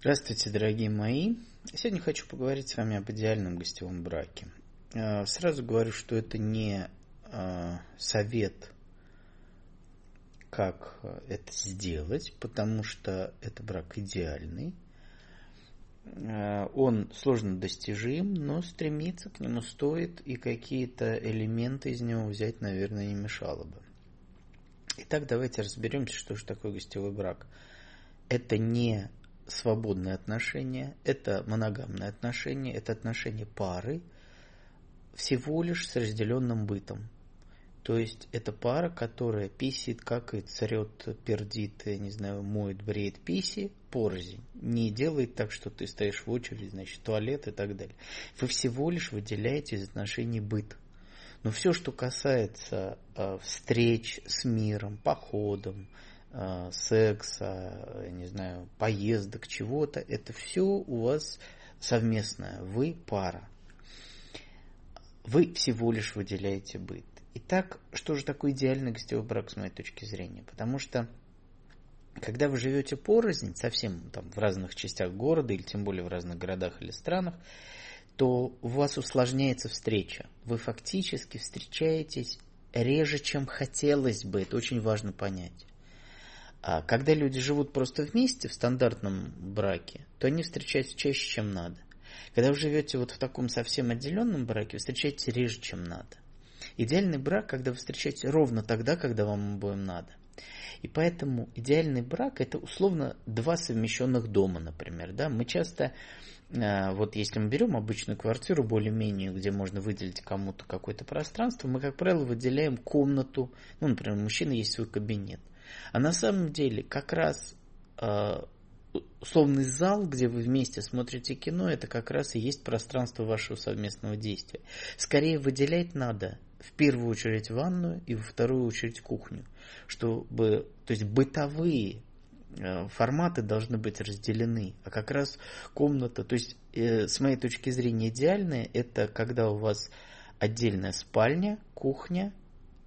Здравствуйте, дорогие мои. Сегодня хочу поговорить с вами об идеальном гостевом браке. Э, сразу говорю, что это не э, совет, как это сделать, потому что это брак идеальный. Э, он сложно достижим, но стремиться к нему стоит, и какие-то элементы из него взять, наверное, не мешало бы. Итак, давайте разберемся, что же такое гостевой брак. Это не свободные отношения, это моногамные отношения, это отношения пары, всего лишь с разделенным бытом. То есть это пара, которая писит, какает, царет, пердит, я не знаю, моет, бреет писи, порознь. Не делает так, что ты стоишь в очередь, значит, туалет и так далее. Вы всего лишь выделяете из отношений быт. Но все, что касается э, встреч с миром, походом, Э, секса, не знаю, поездок, чего-то, это все у вас совместное, вы пара. Вы всего лишь выделяете быт. Итак, что же такое идеальный гостевой брак с моей точки зрения? Потому что когда вы живете порознь, совсем там в разных частях города, или тем более в разных городах или странах, то у вас усложняется встреча. Вы фактически встречаетесь реже, чем хотелось бы. Это очень важно понять. А когда люди живут просто вместе в стандартном браке, то они встречаются чаще, чем надо. Когда вы живете вот в таком совсем отделенном браке, вы встречаетесь реже, чем надо. Идеальный брак, когда вы встречаетесь ровно тогда, когда вам обоим надо. И поэтому идеальный брак это условно два совмещенных дома, например. Да? Мы часто, э, вот если мы берем обычную квартиру, более-менее, где можно выделить кому-то какое-то пространство, мы, как правило, выделяем комнату, ну, например, у мужчины есть свой кабинет. А на самом деле как раз э, условный зал, где вы вместе смотрите кино, это как раз и есть пространство вашего совместного действия. Скорее выделять надо в первую очередь ванную и во вторую очередь кухню, чтобы, то есть бытовые э, форматы должны быть разделены, а как раз комната, то есть э, с моей точки зрения идеальная, это когда у вас отдельная спальня, кухня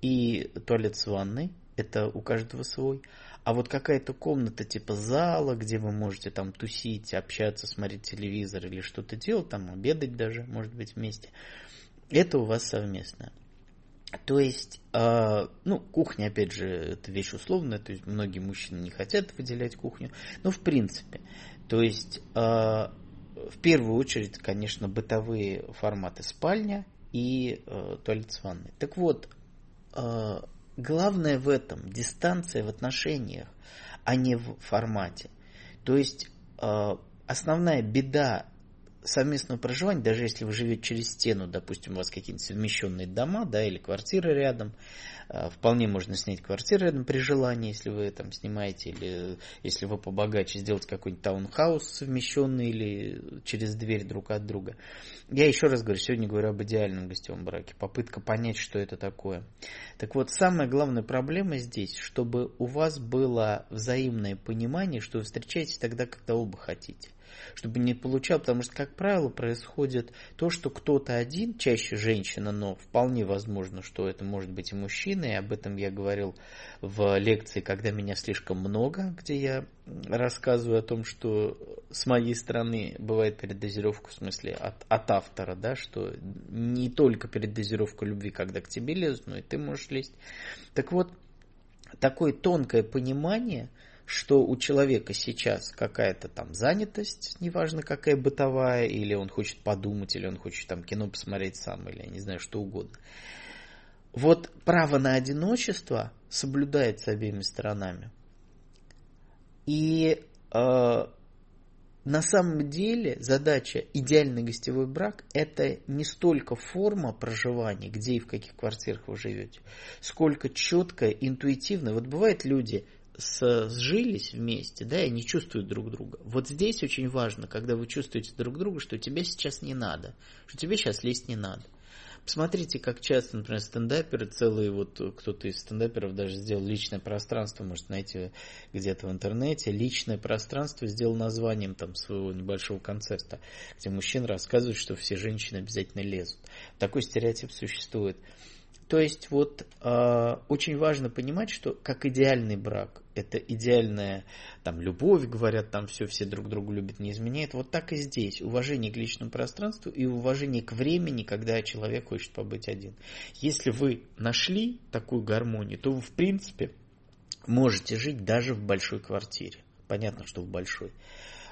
и туалет с ванной, это у каждого свой. А вот какая-то комната типа зала, где вы можете там тусить, общаться, смотреть телевизор или что-то делать, там обедать даже, может быть, вместе, это у вас совместно. То есть, э, ну, кухня, опять же, это вещь условная, то есть многие мужчины не хотят выделять кухню, но в принципе, то есть, э, в первую очередь, конечно, бытовые форматы спальня и э, туалет с ванной. Так вот, Главное в этом дистанция в отношениях, а не в формате. То есть э, основная беда совместного проживания, даже если вы живете через стену, допустим, у вас какие-нибудь совмещенные дома, да, или квартиры рядом, э, вполне можно снять квартиру рядом при желании, если вы там снимаете, или если вы побогаче сделать какой-нибудь таунхаус совмещенный или через дверь друг от друга. Я еще раз говорю, сегодня говорю об идеальном гостевом браке, попытка понять, что это такое. Так вот, самая главная проблема здесь, чтобы у вас было взаимное понимание, что вы встречаетесь тогда, когда оба хотите чтобы не получал, потому что, как правило, происходит то, что кто-то один, чаще женщина, но вполне возможно, что это может быть и мужчина, и об этом я говорил в лекции, когда меня слишком много, где я рассказываю о том, что с моей стороны бывает передозировка, в смысле от, от автора, да, что не только передозировка любви, когда к тебе лезут, но и ты можешь лезть. Так вот, такое тонкое понимание – что у человека сейчас какая-то там занятость, неважно какая бытовая, или он хочет подумать, или он хочет там кино посмотреть сам, или я не знаю, что угодно. Вот право на одиночество соблюдается обеими сторонами. И э, на самом деле задача идеальный гостевой брак это не столько форма проживания, где и в каких квартирах вы живете, сколько четкая, интуитивная. Вот бывают люди, сжились вместе, да, и они чувствуют друг друга. Вот здесь очень важно, когда вы чувствуете друг друга, что тебе сейчас не надо, что тебе сейчас лезть не надо. Посмотрите, как часто, например, стендаперы, целые вот кто-то из стендаперов даже сделал личное пространство, может найти где-то в интернете, личное пространство сделал названием там своего небольшого концерта, где мужчина рассказывает, что все женщины обязательно лезут. Такой стереотип существует. То есть вот э, очень важно понимать, что как идеальный брак, это идеальная там любовь, говорят, там все, все друг друга любят, не изменяет. Вот так и здесь. Уважение к личному пространству и уважение к времени, когда человек хочет побыть один. Если вы нашли такую гармонию, то вы в принципе можете жить даже в большой квартире. Понятно, что в большой.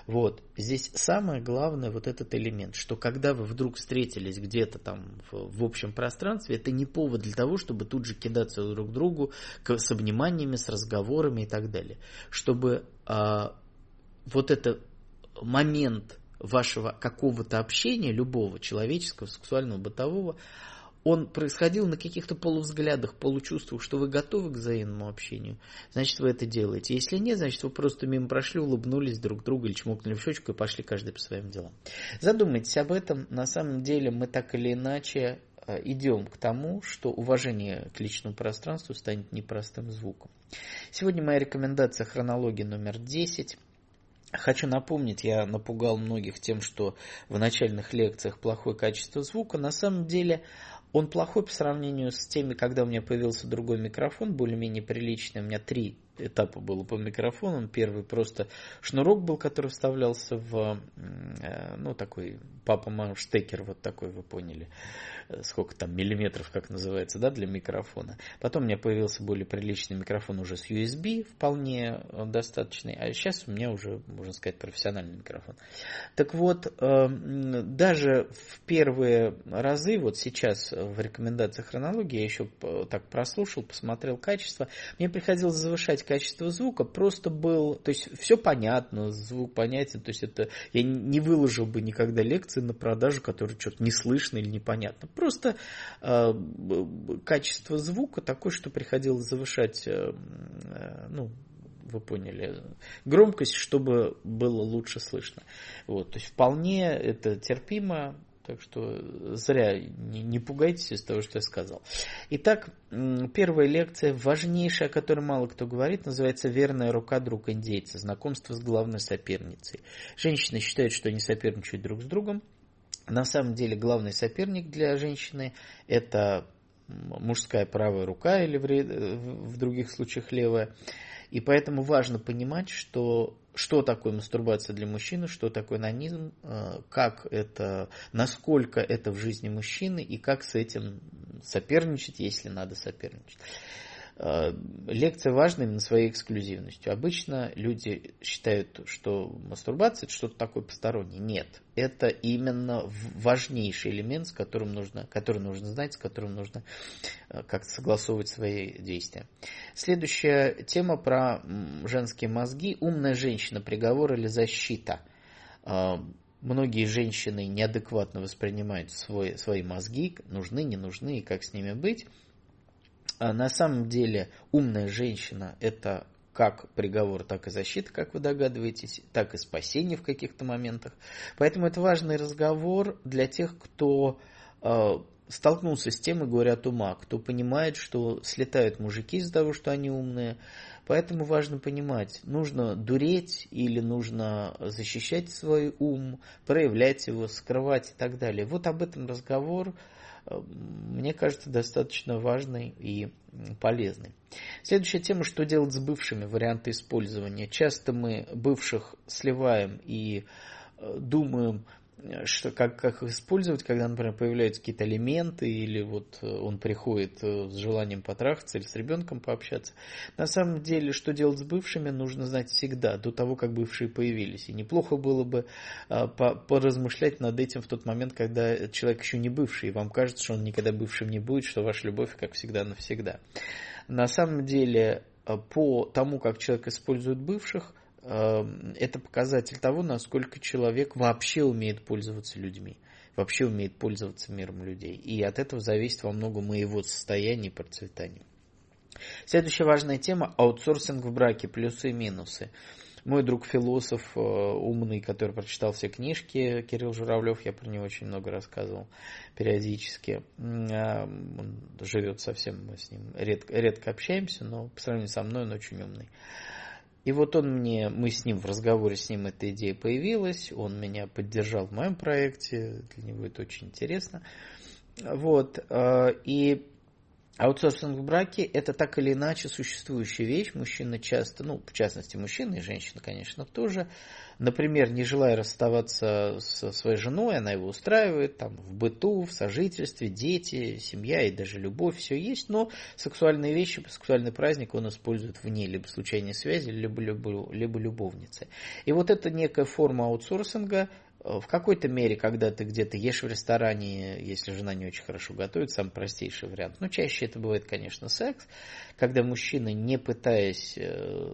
Вот. Здесь самое главное вот этот элемент, что когда вы вдруг встретились где-то там в, в общем пространстве, это не повод для того, чтобы тут же кидаться друг к другу с обниманиями, с разговорами и так далее. Чтобы а, вот этот момент вашего какого-то общения, любого человеческого, сексуального, бытового, он происходил на каких-то полувзглядах, получувствах, что вы готовы к взаимному общению, значит, вы это делаете. Если нет, значит, вы просто мимо прошли, улыбнулись друг другу или чмокнули в щечку и пошли каждый по своим делам. Задумайтесь об этом. На самом деле мы так или иначе э, идем к тому, что уважение к личному пространству станет непростым звуком. Сегодня моя рекомендация хронологии номер 10. Хочу напомнить, я напугал многих тем, что в начальных лекциях плохое качество звука. На самом деле он плохой по сравнению с теми, когда у меня появился другой микрофон, более-менее приличный. У меня три этапа было по микрофонам. Первый просто шнурок был, который вставлялся в, э, ну, такой папа-мама штекер, вот такой, вы поняли, э, сколько там миллиметров, как называется, да, для микрофона. Потом у меня появился более приличный микрофон уже с USB, вполне э, достаточный, а сейчас у меня уже, можно сказать, профессиональный микрофон. Так вот, даже в первые разы, вот сейчас в рекомендациях хронологии, я еще так прослушал, посмотрел качество, мне приходилось завышать качество звука просто был, то есть все понятно, звук понятен, то есть это я не выложил бы никогда лекции на продажу, которые что-то не слышно или непонятно. Просто э, качество звука такое, что приходилось завышать, э, э, ну, вы поняли, громкость, чтобы было лучше слышно. Вот, то есть вполне это терпимо, так что зря не, не пугайтесь из того, что я сказал. Итак, первая лекция, важнейшая, о которой мало кто говорит, называется «Верная рука друг индейца. Знакомство с главной соперницей». Женщины считают, что они соперничают друг с другом. На самом деле главный соперник для женщины – это мужская правая рука или в, в других случаях левая. И поэтому важно понимать, что что такое мастурбация для мужчины, что такое нанизм, э, как это, насколько это в жизни мужчины и как с этим соперничать, если надо соперничать. Э, лекция важна именно своей эксклюзивностью. Обычно люди считают, что мастурбация это что-то такое постороннее. Нет, это именно важнейший элемент, с которым нужно, который нужно знать, с которым нужно э, как-то согласовывать свои действия. Следующая тема про женские мозги. Умная женщина, приговор или защита. Э, многие женщины неадекватно воспринимают свой, свои мозги, нужны, не нужны и как с ними быть. А на самом деле умная женщина – это как приговор, так и защита, как вы догадываетесь, так и спасение в каких-то моментах. Поэтому это важный разговор для тех, кто э, столкнулся с тем и говорят ума, кто понимает, что слетают мужики из-за того, что они умные. Поэтому важно понимать, нужно дуреть или нужно защищать свой ум, проявлять его, скрывать и так далее. Вот об этом разговор мне кажется, достаточно важной и полезной. Следующая тема, что делать с бывшими, варианты использования. Часто мы бывших сливаем и э, думаем, что, как, как использовать, когда, например, появляются какие-то элементы, или вот э, он приходит э, с желанием потрахаться или с ребенком пообщаться. На самом деле, что делать с бывшими, нужно знать всегда, до того, как бывшие появились. И неплохо было бы а, поразмышлять над этим в тот момент, когда человек еще не бывший, и вам кажется, что он никогда бывшим не будет, что ваша любовь, как всегда, навсегда. На самом деле, э, по тому, как человек использует бывших, это показатель того, насколько человек вообще умеет пользоваться людьми, вообще умеет пользоваться миром людей. И от этого зависит во многом моего состояния и процветания. Следующая важная тема – аутсорсинг в браке, плюсы и минусы. Мой друг философ, э, умный, который прочитал все книжки, Кирилл Журавлев, я про него очень много рассказывал периодически. Э, он живет совсем, мы с ним редко, редко общаемся, но по сравнению со мной он очень умный. И вот он мне, мы с ним в разговоре с ним эта идея появилась, он меня поддержал в моем проекте, для него это очень интересно. Вот, э, и Аутсорсинг в браке – это так или иначе существующая вещь. Мужчины часто, ну, в частности, мужчины и женщины, конечно, тоже, например, не желая расставаться со своей женой, она его устраивает, там, в быту, в сожительстве, дети, семья и даже любовь, все есть, но сексуальные вещи, сексуальный праздник он использует вне либо случайной связи, либо, либо, либо любовницы. И вот это некая форма аутсорсинга – в какой-то мере, когда ты где-то ешь в ресторане, если жена не очень хорошо готовит, самый простейший вариант. Но чаще это бывает, конечно, секс, когда мужчина, не пытаясь, э,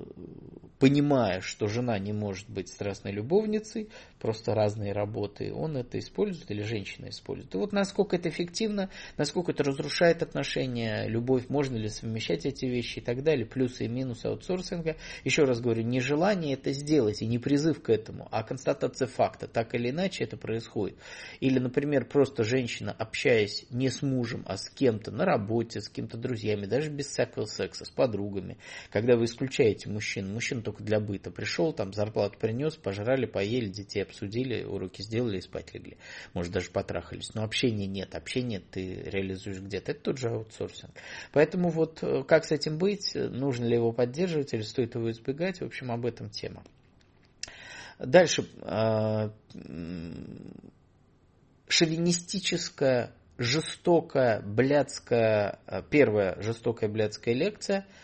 понимая, что жена не может быть страстной любовницей, просто разные работы, он это использует или женщина использует. И вот насколько это эффективно, насколько это разрушает отношения, любовь, можно ли совмещать эти вещи и так далее, плюсы и минусы аутсорсинга. Еще раз говорю, не желание это сделать и не призыв к этому, а констатация факта. Так или иначе это происходит. Или, например, просто женщина, общаясь не с мужем, а с кем-то на работе, с кем-то друзьями, даже без всякого секса, с подругами, когда вы исключаете мужчин, мужчина только для быта пришел, там зарплату принес, пожрали, поели, детей обсудили, уроки сделали и спать легли. Может, даже потрахались. Но общения нет. Общение ты реализуешь где-то. Это тот же аутсорсинг. Поэтому вот э, как с этим быть? Нужно ли его поддерживать или стоит его избегать? В общем, об этом тема. Дальше. Э, шовинистическая, жестокая, блядская, э, первая жестокая блядская лекция –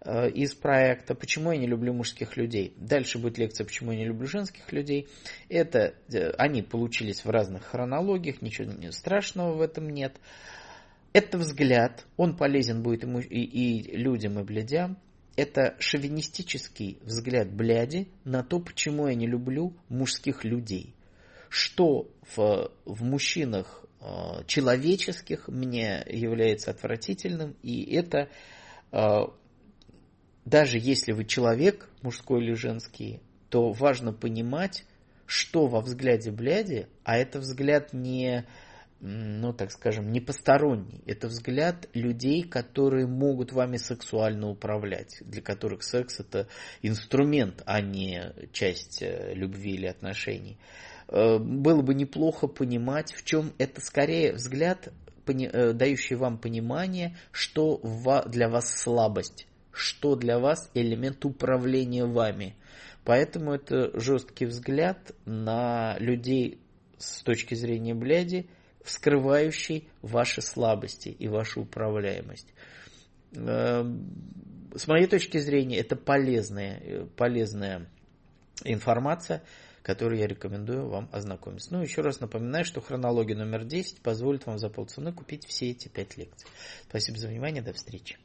Э, из проекта «Почему я не люблю мужских людей». Дальше будет лекция «Почему я не люблю женских людей». Это, они получились в разных хронологиях, ничего страшного в этом нет. Это взгляд, он полезен будет и, и, и людям, и блядям. Это шовинистический взгляд бляди на то, почему я не люблю мужских людей. Что в, в мужчинах э, человеческих мне является отвратительным, и это даже если вы человек, мужской или женский, то важно понимать, что во взгляде бляди, а это взгляд не, ну так скажем, не посторонний. Это взгляд людей, которые могут вами сексуально управлять, для которых секс это инструмент, а не часть э, любви или отношений. Э, было бы неплохо понимать, в чем это скорее взгляд, э, дающий вам понимание, что для вас слабость что для вас элемент управления вами. Поэтому это жесткий взгляд на людей с точки зрения бляди, вскрывающий ваши слабости и вашу управляемость. Эм, с моей точки зрения, это полезная, полезная информация, которую я рекомендую вам ознакомиться. Ну, еще раз напоминаю, что хронология номер 10 позволит вам за полцены купить все эти пять лекций. Спасибо за внимание, до встречи.